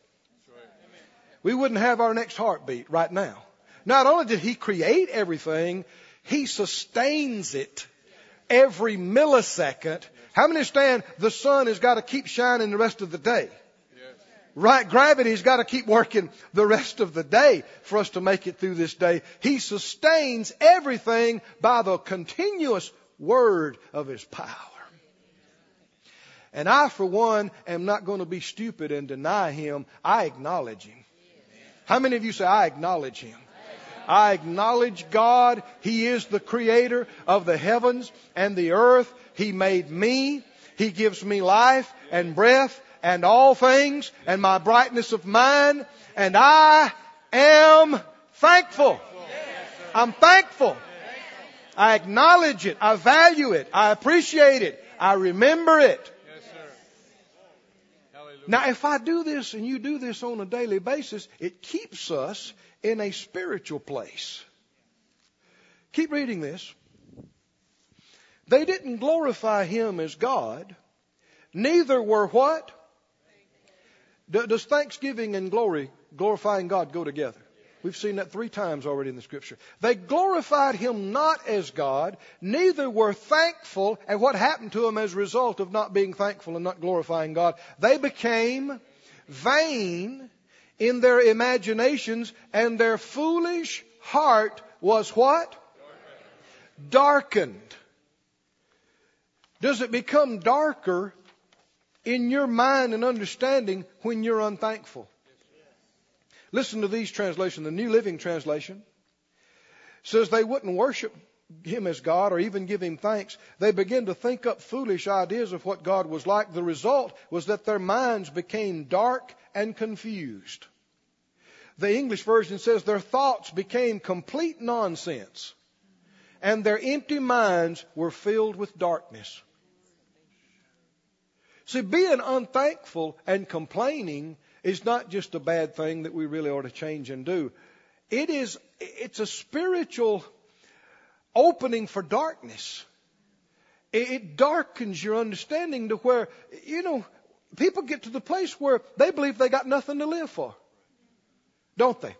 [SPEAKER 1] We wouldn't have our next heartbeat right now. Not only did He create everything, He sustains it every millisecond. How many understand the sun has got to keep shining the rest of the day? Right, gravity's got to keep working the rest of the day for us to make it through this day. He sustains everything by the continuous word of His power. And I, for one, am not going to be stupid and deny Him. I acknowledge Him. How many of you say, I acknowledge Him? I acknowledge God. He is the creator of the heavens and the earth. He made me. He gives me life and breath and all things and my brightness of mind. And I am thankful. I'm thankful. I acknowledge it. I value it. I appreciate it. I remember it.
[SPEAKER 2] Yes, sir. Hallelujah.
[SPEAKER 1] Now, if I do this and you do this on a daily basis, it keeps us in a spiritual place. Keep reading this. They didn't glorify him as God, neither were what? Does thanksgiving and glory, glorifying God, go together? We've seen that three times already in the scripture. They glorified him not as God, neither were thankful. And what happened to them as a result of not being thankful and not glorifying God? They became vain in their imaginations, and their foolish heart was what? Darkened. Does it become darker in your mind and understanding when you're unthankful? Listen to these translations. The New Living Translation says they wouldn't worship him as God or even give him thanks. They began to think up foolish ideas of what God was like. The result was that their minds became dark and confused. The English version says their thoughts became complete nonsense and their empty minds were filled with darkness. See, being unthankful and complaining is not just a bad thing that we really ought to change and do. It is, it's a spiritual opening for darkness. It, darkens your understanding to where, you know, people get to the place where they believe they got nothing to live for. Don't they?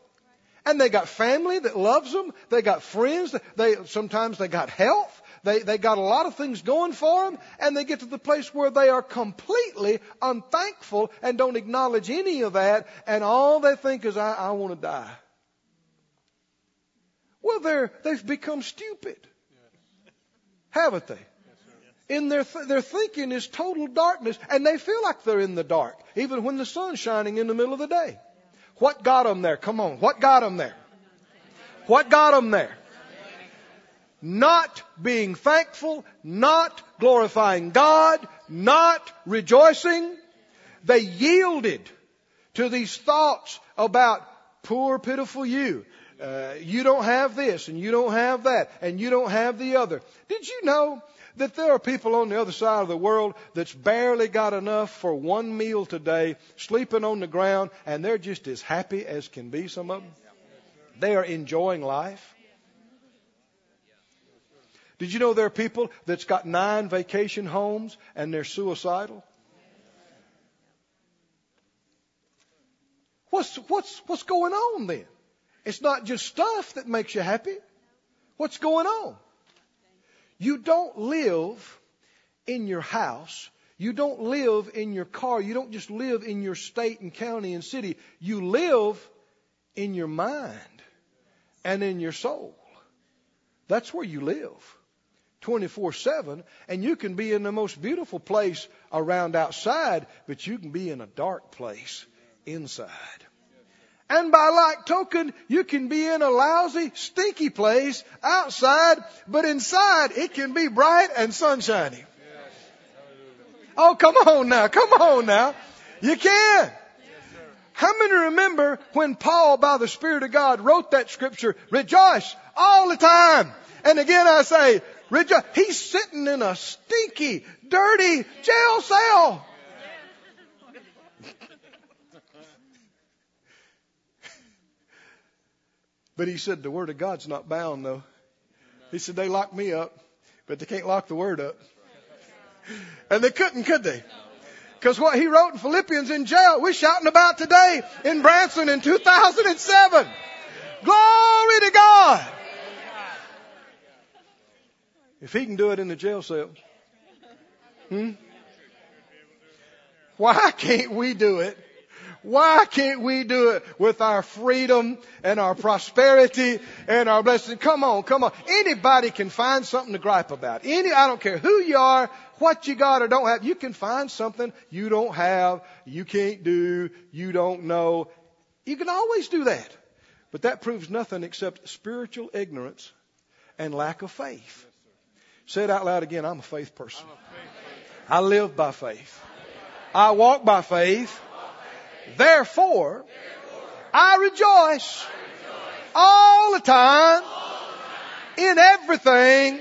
[SPEAKER 1] And they got family that loves them. They got friends. They, sometimes they got health. They, they got a lot of things going for them, and they get to the place where they are completely unthankful and don't acknowledge any of that, and all they think is, I, I want to die. Well, they're, they've become stupid. Haven't they? In their, th- their thinking is total darkness, and they feel like they're in the dark, even when the sun's shining in the middle of the day. What got them there? Come on. What got them there? What got them there? not being thankful, not glorifying God, not rejoicing. They yielded to these thoughts about poor, pitiful you. Uh, you don't have this, and you don't have that, and you don't have the other. Did you know that there are people on the other side of the world that's barely got enough for one meal today, sleeping on the ground, and they're just as happy as can be, some of them? They are enjoying life. Did you know there are people that's got nine vacation homes and they're suicidal? What's, what's, what's going on then? It's not just stuff that makes you happy. What's going on? You don't live in your house. You don't live in your car. You don't just live in your state and county and city. You live in your mind and in your soul. That's where you live. 24 7, and you can be in the most beautiful place around outside, but you can be in a dark place inside. And by like token, you can be in a lousy, stinky place outside, but inside it can be bright and sunshiny. Oh, come on now, come on now. You can. How many remember when Paul, by the Spirit of God, wrote that scripture, rejoice all the time? And again I say, Rejo- He's sitting in a stinky, dirty jail cell. But he said the word of God's not bound though. He said they locked me up, but they can't lock the word up. And they couldn't, could they? Because what he wrote in Philippians in jail, we're shouting about today in Branson in 2007. Glory to God. If he can do it in the jail cell, hmm? Why can't we do it? Why can't we do it with our freedom and our prosperity and our blessing? Come on, come on. Anybody can find something to gripe about. Any, I don't care who you are, what you got or don't have. You can find something you don't have, you can't do, you don't know. You can always do that. But that proves nothing except spiritual ignorance and lack of faith. Say it out loud again. I'm a faith person. I live by faith. I walk by faith. Therefore, I rejoice all the time in everything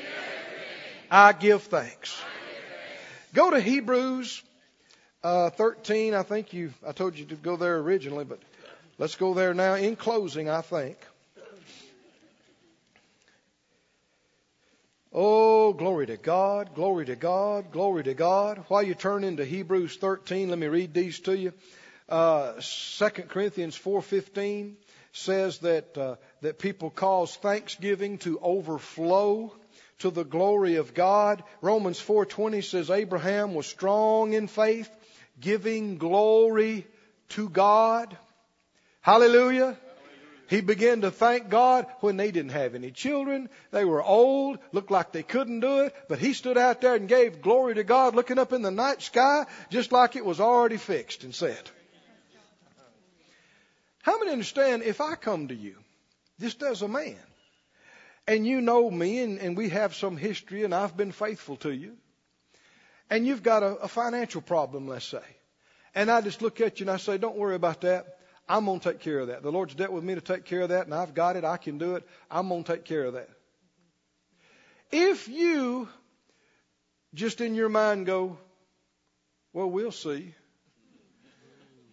[SPEAKER 1] I give thanks. Go to Hebrews uh, 13. I think you, I told you to go there originally, but let's go there now. In closing, I think. Oh, glory to God, glory to God, glory to God. While you turn into Hebrews 13, let me read these to you. Uh, 2 Corinthians 4.15 says that, uh, that people cause thanksgiving to overflow to the glory of God. Romans 4:20 says Abraham was strong in faith, giving glory to God. Hallelujah. He began to thank God when they didn't have any children. They were old, looked like they couldn't do it, but he stood out there and gave glory to God looking up in the night sky just like it was already fixed and said. How many understand if I come to you, just as a man, and you know me and, and we have some history and I've been faithful to you, and you've got a, a financial problem, let's say, and I just look at you and I say, don't worry about that. I'm going to take care of that. The Lord's dealt with me to take care of that, and I've got it. I can do it. I'm going to take care of that. If you just in your mind go, well, we'll see.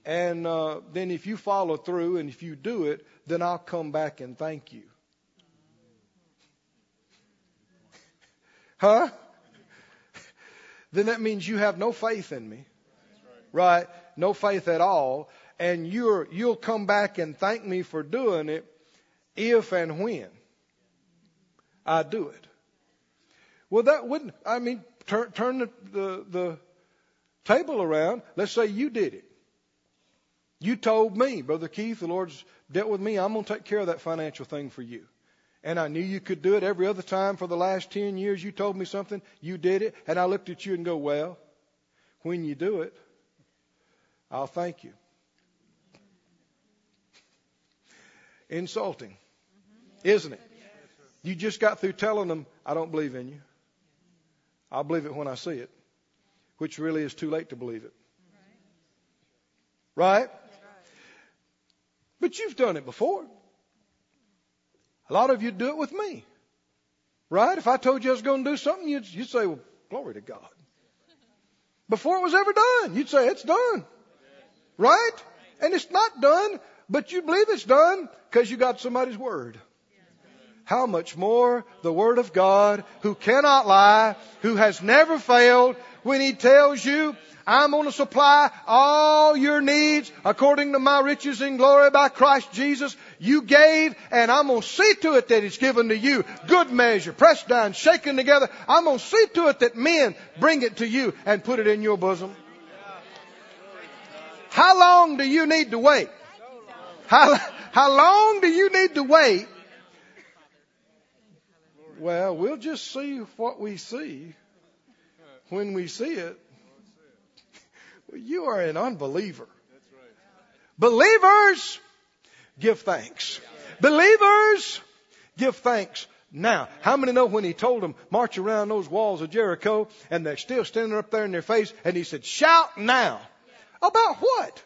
[SPEAKER 1] And uh, then if you follow through and if you do it, then I'll come back and thank you. Huh? then that means you have no faith in me. Right? No faith at all and you're, you'll come back and thank me for doing it if and when I do it. Well, that wouldn't, I mean, turn, turn the, the, the table around. Let's say you did it. You told me, Brother Keith, the Lord's dealt with me. I'm going to take care of that financial thing for you. And I knew you could do it every other time for the last 10 years. You told me something. You did it. And I looked at you and go, well, when you do it, I'll thank you. insulting, isn't it? You just got through telling them, I don't believe in you. I'll believe it when I see it, which really is too late to believe it. Right? But you've done it before. A lot of you do it with me. Right? If I told you I was going to do something, you'd, you'd say, well, glory to God. Before it was ever done, you'd say, it's done. Right? And it's not done but you believe it's done because you got somebody's word. How much more the Word of God, who cannot lie, who has never failed, when He tells you, I'm going to supply all your needs according to my riches and glory by Christ Jesus. You gave, and I'm going to see to it that it's given to you. Good measure, pressed down, shaken together. I'm going to see to it that men bring it to you and put it in your bosom. How long do you need to wait? How, how long do you need to wait? Well, we'll just see what we see when we see it. Well, you are an unbeliever. Believers, give thanks. Believers, give thanks now. How many know when he told them, march around those walls of Jericho, and they're still standing up there in their face, and he said, shout now. About what?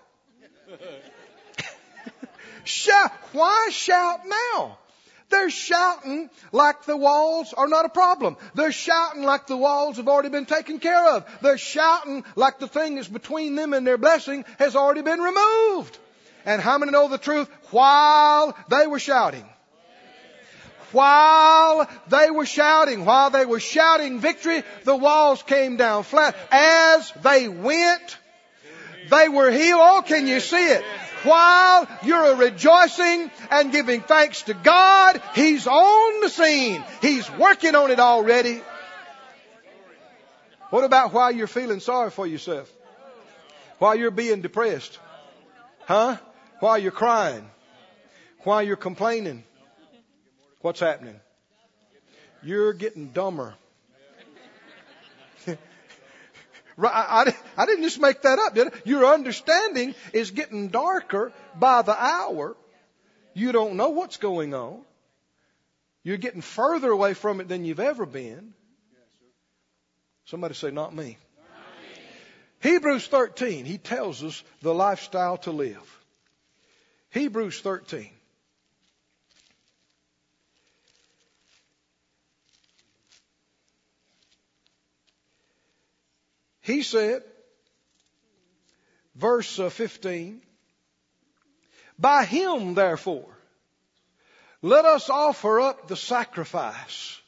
[SPEAKER 1] Shout. Why shout now? They're shouting like the walls are not a problem. They're shouting like the walls have already been taken care of. They're shouting like the thing that's between them and their blessing has already been removed. And how many know the truth? While they were shouting. While they were shouting, while they were shouting victory, the walls came down flat. As they went, they were healed. Oh, can you see it? While you're rejoicing and giving thanks to God, He's on the scene. He's working on it already. What about while you're feeling sorry for yourself? While you're being depressed? Huh? While you're crying? While you're complaining? What's happening? You're getting dumber. I, I, I didn't just make that up, did I? Your understanding is getting darker by the hour. You don't know what's going on. You're getting further away from it than you've ever been. Somebody say, not me. Hebrews 13, he tells us the lifestyle to live. Hebrews 13. He said, verse uh, 15, By him, therefore, let us offer up the sacrifice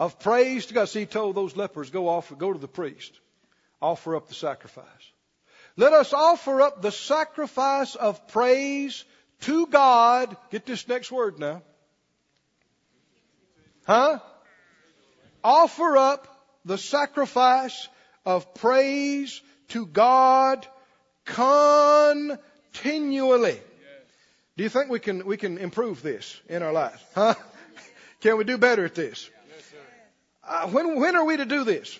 [SPEAKER 1] of praise to God. See, he told those lepers, go off, go to the priest, offer up the sacrifice. Let us offer up the sacrifice of praise to God. Get this next word now. Huh? Offer up the sacrifice of praise to God continually. Do you think we can, we can improve this in our lives? Huh? Can we do better at this? Uh, when, when are we to do this?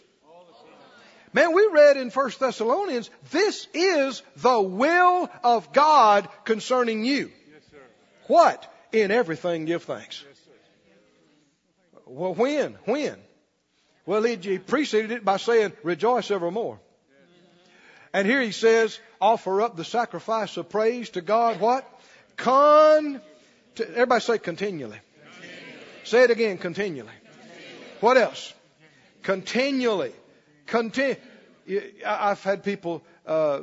[SPEAKER 1] Man, we read in 1 Thessalonians, this is the will of God concerning you. What? In everything give thanks. Well, when? When? Well, he preceded it by saying, rejoice evermore. And here he says, offer up the sacrifice of praise to God. What? Con. Everybody say continually. continually. Say it again, continually. continually. What else? Continually. Continue. I've had people, uh,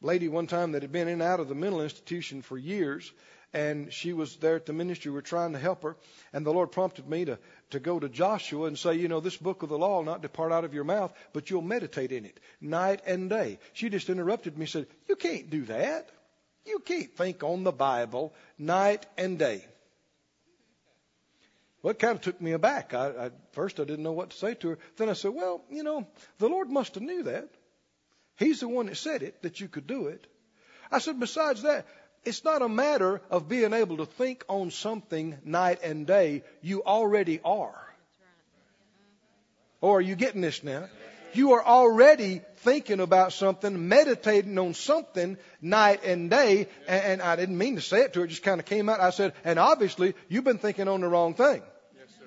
[SPEAKER 1] lady one time that had been in and out of the mental institution for years, and she was there at the ministry. We were trying to help her, and the Lord prompted me to to go to Joshua and say, you know, this book of the law will not depart out of your mouth, but you'll meditate in it night and day. She just interrupted me and said, you can't do that. You can't think on the Bible night and day. Well, it kind of took me aback. I, I, first, I didn't know what to say to her. Then I said, well, you know, the Lord must have knew that. He's the one that said it, that you could do it. I said, besides that, it's not a matter of being able to think on something night and day. You already are. Or are you getting this now? You are already thinking about something, meditating on something night and day. And, and I didn't mean to say it to her, it just kind of came out. I said, and obviously you've been thinking on the wrong thing. Yes, sir.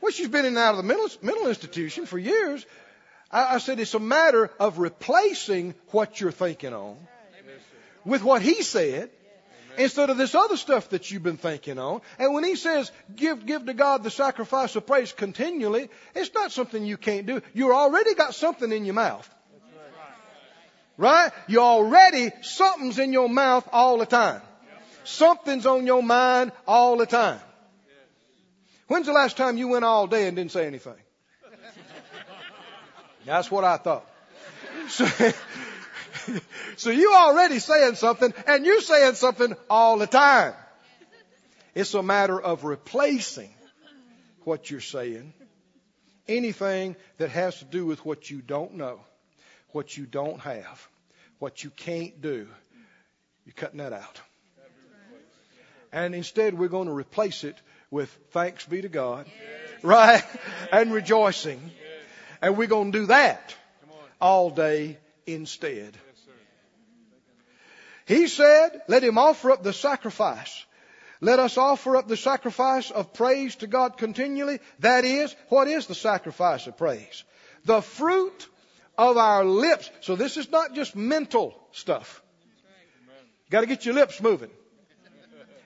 [SPEAKER 1] Well, she's been in and out of the mental, mental institution for years. I, I said, it's a matter of replacing what you're thinking on with what he said instead of this other stuff that you've been thinking on. And when he says give, give to God the sacrifice of praise continually, it's not something you can't do. You already got something in your mouth. Right? You already, something's in your mouth all the time. Something's on your mind all the time. When's the last time you went all day and didn't say anything? That's what I thought. So, so you already saying something and you're saying something all the time. It's a matter of replacing what you're saying. Anything that has to do with what you don't know, what you don't have, what you can't do, you're cutting that out. And instead, we're going to replace it with thanks be to God, right? And rejoicing. And we're going to do that all day instead. He said, let him offer up the sacrifice. Let us offer up the sacrifice of praise to God continually. That is, what is the sacrifice of praise? The fruit of our lips. So this is not just mental stuff. You gotta get your lips moving.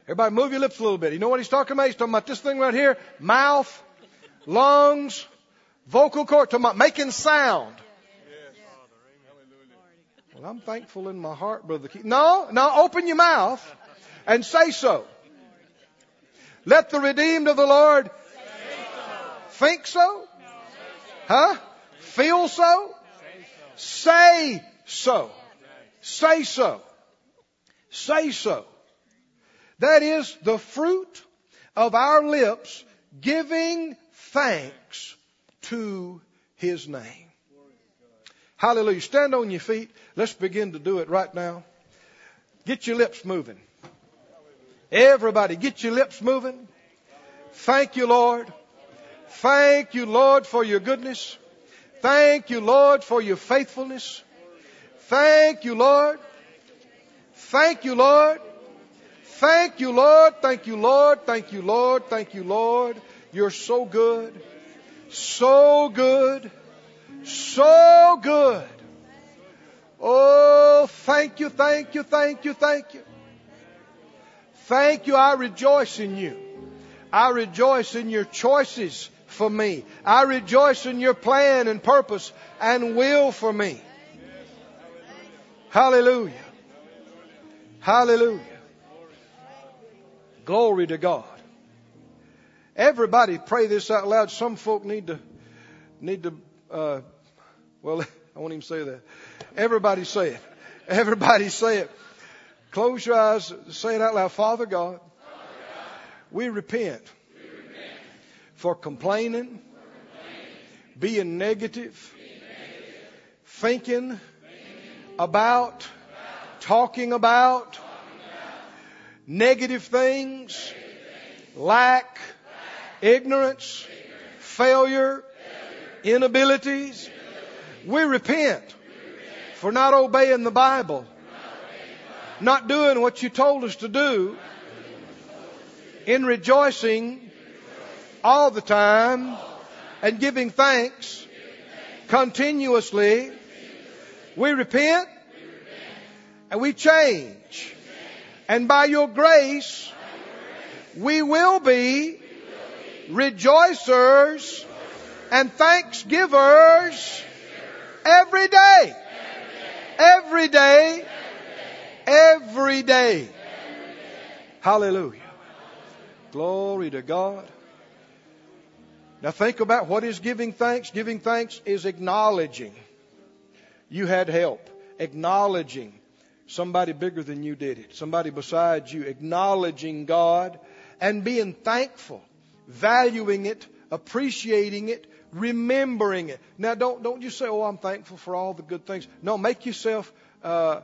[SPEAKER 1] Everybody move your lips a little bit. You know what he's talking about? He's talking about this thing right here. Mouth, lungs, vocal cord, talking about making sound. I'm thankful in my heart, Brother Keith. No, no, open your mouth and say so. Let the redeemed of the Lord think so. Huh? Feel so? Say so. Say so. Say so. That is the fruit of our lips giving thanks to His name. Hallelujah. Stand on your feet. Let's begin to do it right now. Get your lips moving. Everybody, get your lips moving. Thank you, Lord. Thank you, Lord, for your goodness. Thank you, Lord, for your faithfulness. Thank you, Lord. Thank you, Lord. Thank you, Lord. Thank you, Lord. Thank you, Lord. Thank you, Lord. You're so good. So good. So good. Oh, thank you, thank you, thank you, thank you. Thank you. I rejoice in you. I rejoice in your choices for me. I rejoice in your plan and purpose and will for me. Hallelujah. Hallelujah. Glory to God. Everybody pray this out loud. Some folk need to need to uh, well I won't even say that. Everybody say it. Everybody say it. Close your eyes, say it out loud. Father God, we repent for complaining, being negative, thinking about, talking about negative things, lack, ignorance, failure, inabilities. We repent for not obeying the Bible, not doing what you told us to do, in rejoicing all the time and giving thanks continuously. We repent and we change. And by your grace, we will be rejoicers and thanksgivers every day. Every day. Every day. Hallelujah. Glory to God. Now think about what is giving thanks. Giving thanks is acknowledging you had help. Acknowledging somebody bigger than you did it. Somebody besides you. Acknowledging God and being thankful. Valuing it. Appreciating it remembering it. Now, don't don't you say, "Oh, I'm thankful for all the good things." No, make yourself, uh,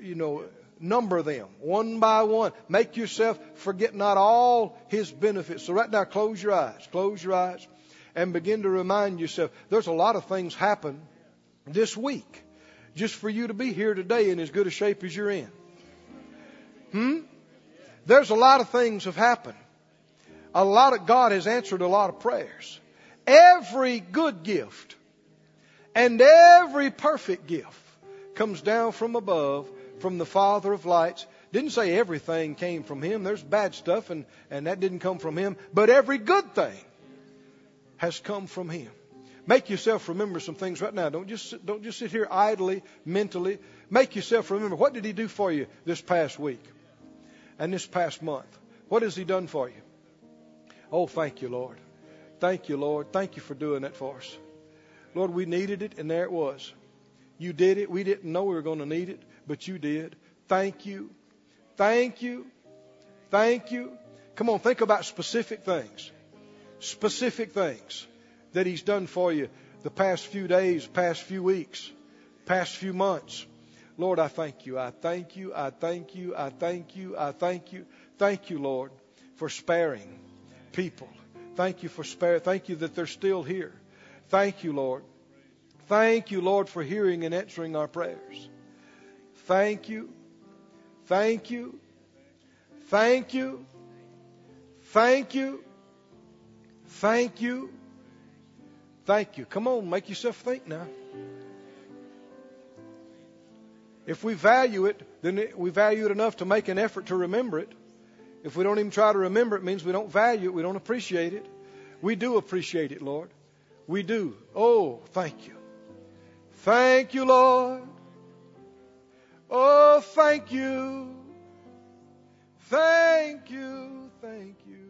[SPEAKER 1] you know, number them one by one. Make yourself forget not all His benefits. So right now, close your eyes, close your eyes, and begin to remind yourself. There's a lot of things happen this week, just for you to be here today in as good a shape as you're in. Hmm. There's a lot of things have happened. A lot of God has answered a lot of prayers. Every good gift and every perfect gift comes down from above from the Father of lights. Didn't say everything came from him. There's bad stuff and, and that didn't come from him. But every good thing has come from him. Make yourself remember some things right now. Don't just don't just sit here idly, mentally. Make yourself remember what did he do for you this past week and this past month? What has he done for you? Oh, thank you, Lord. Thank you, Lord. Thank you for doing that for us. Lord, we needed it, and there it was. You did it. We didn't know we were going to need it, but you did. Thank you. Thank you. Thank you. Come on, think about specific things. Specific things that He's done for you the past few days, past few weeks, past few months. Lord, I thank you. I thank you. I thank you. I thank you. I thank you. Thank you, Lord, for sparing people Thank you for spare. Thank you that they're still here. Thank you, Lord. Thank you, Lord, for hearing and answering our prayers. Thank you. Thank you. Thank you. Thank you. Thank you. Thank you. Come on, make yourself think now. If we value it, then we value it enough to make an effort to remember it. If we don't even try to remember, it means we don't value it, we don't appreciate it. We do appreciate it, Lord. We do. Oh, thank you. Thank you, Lord. Oh, thank you. Thank you. Thank you.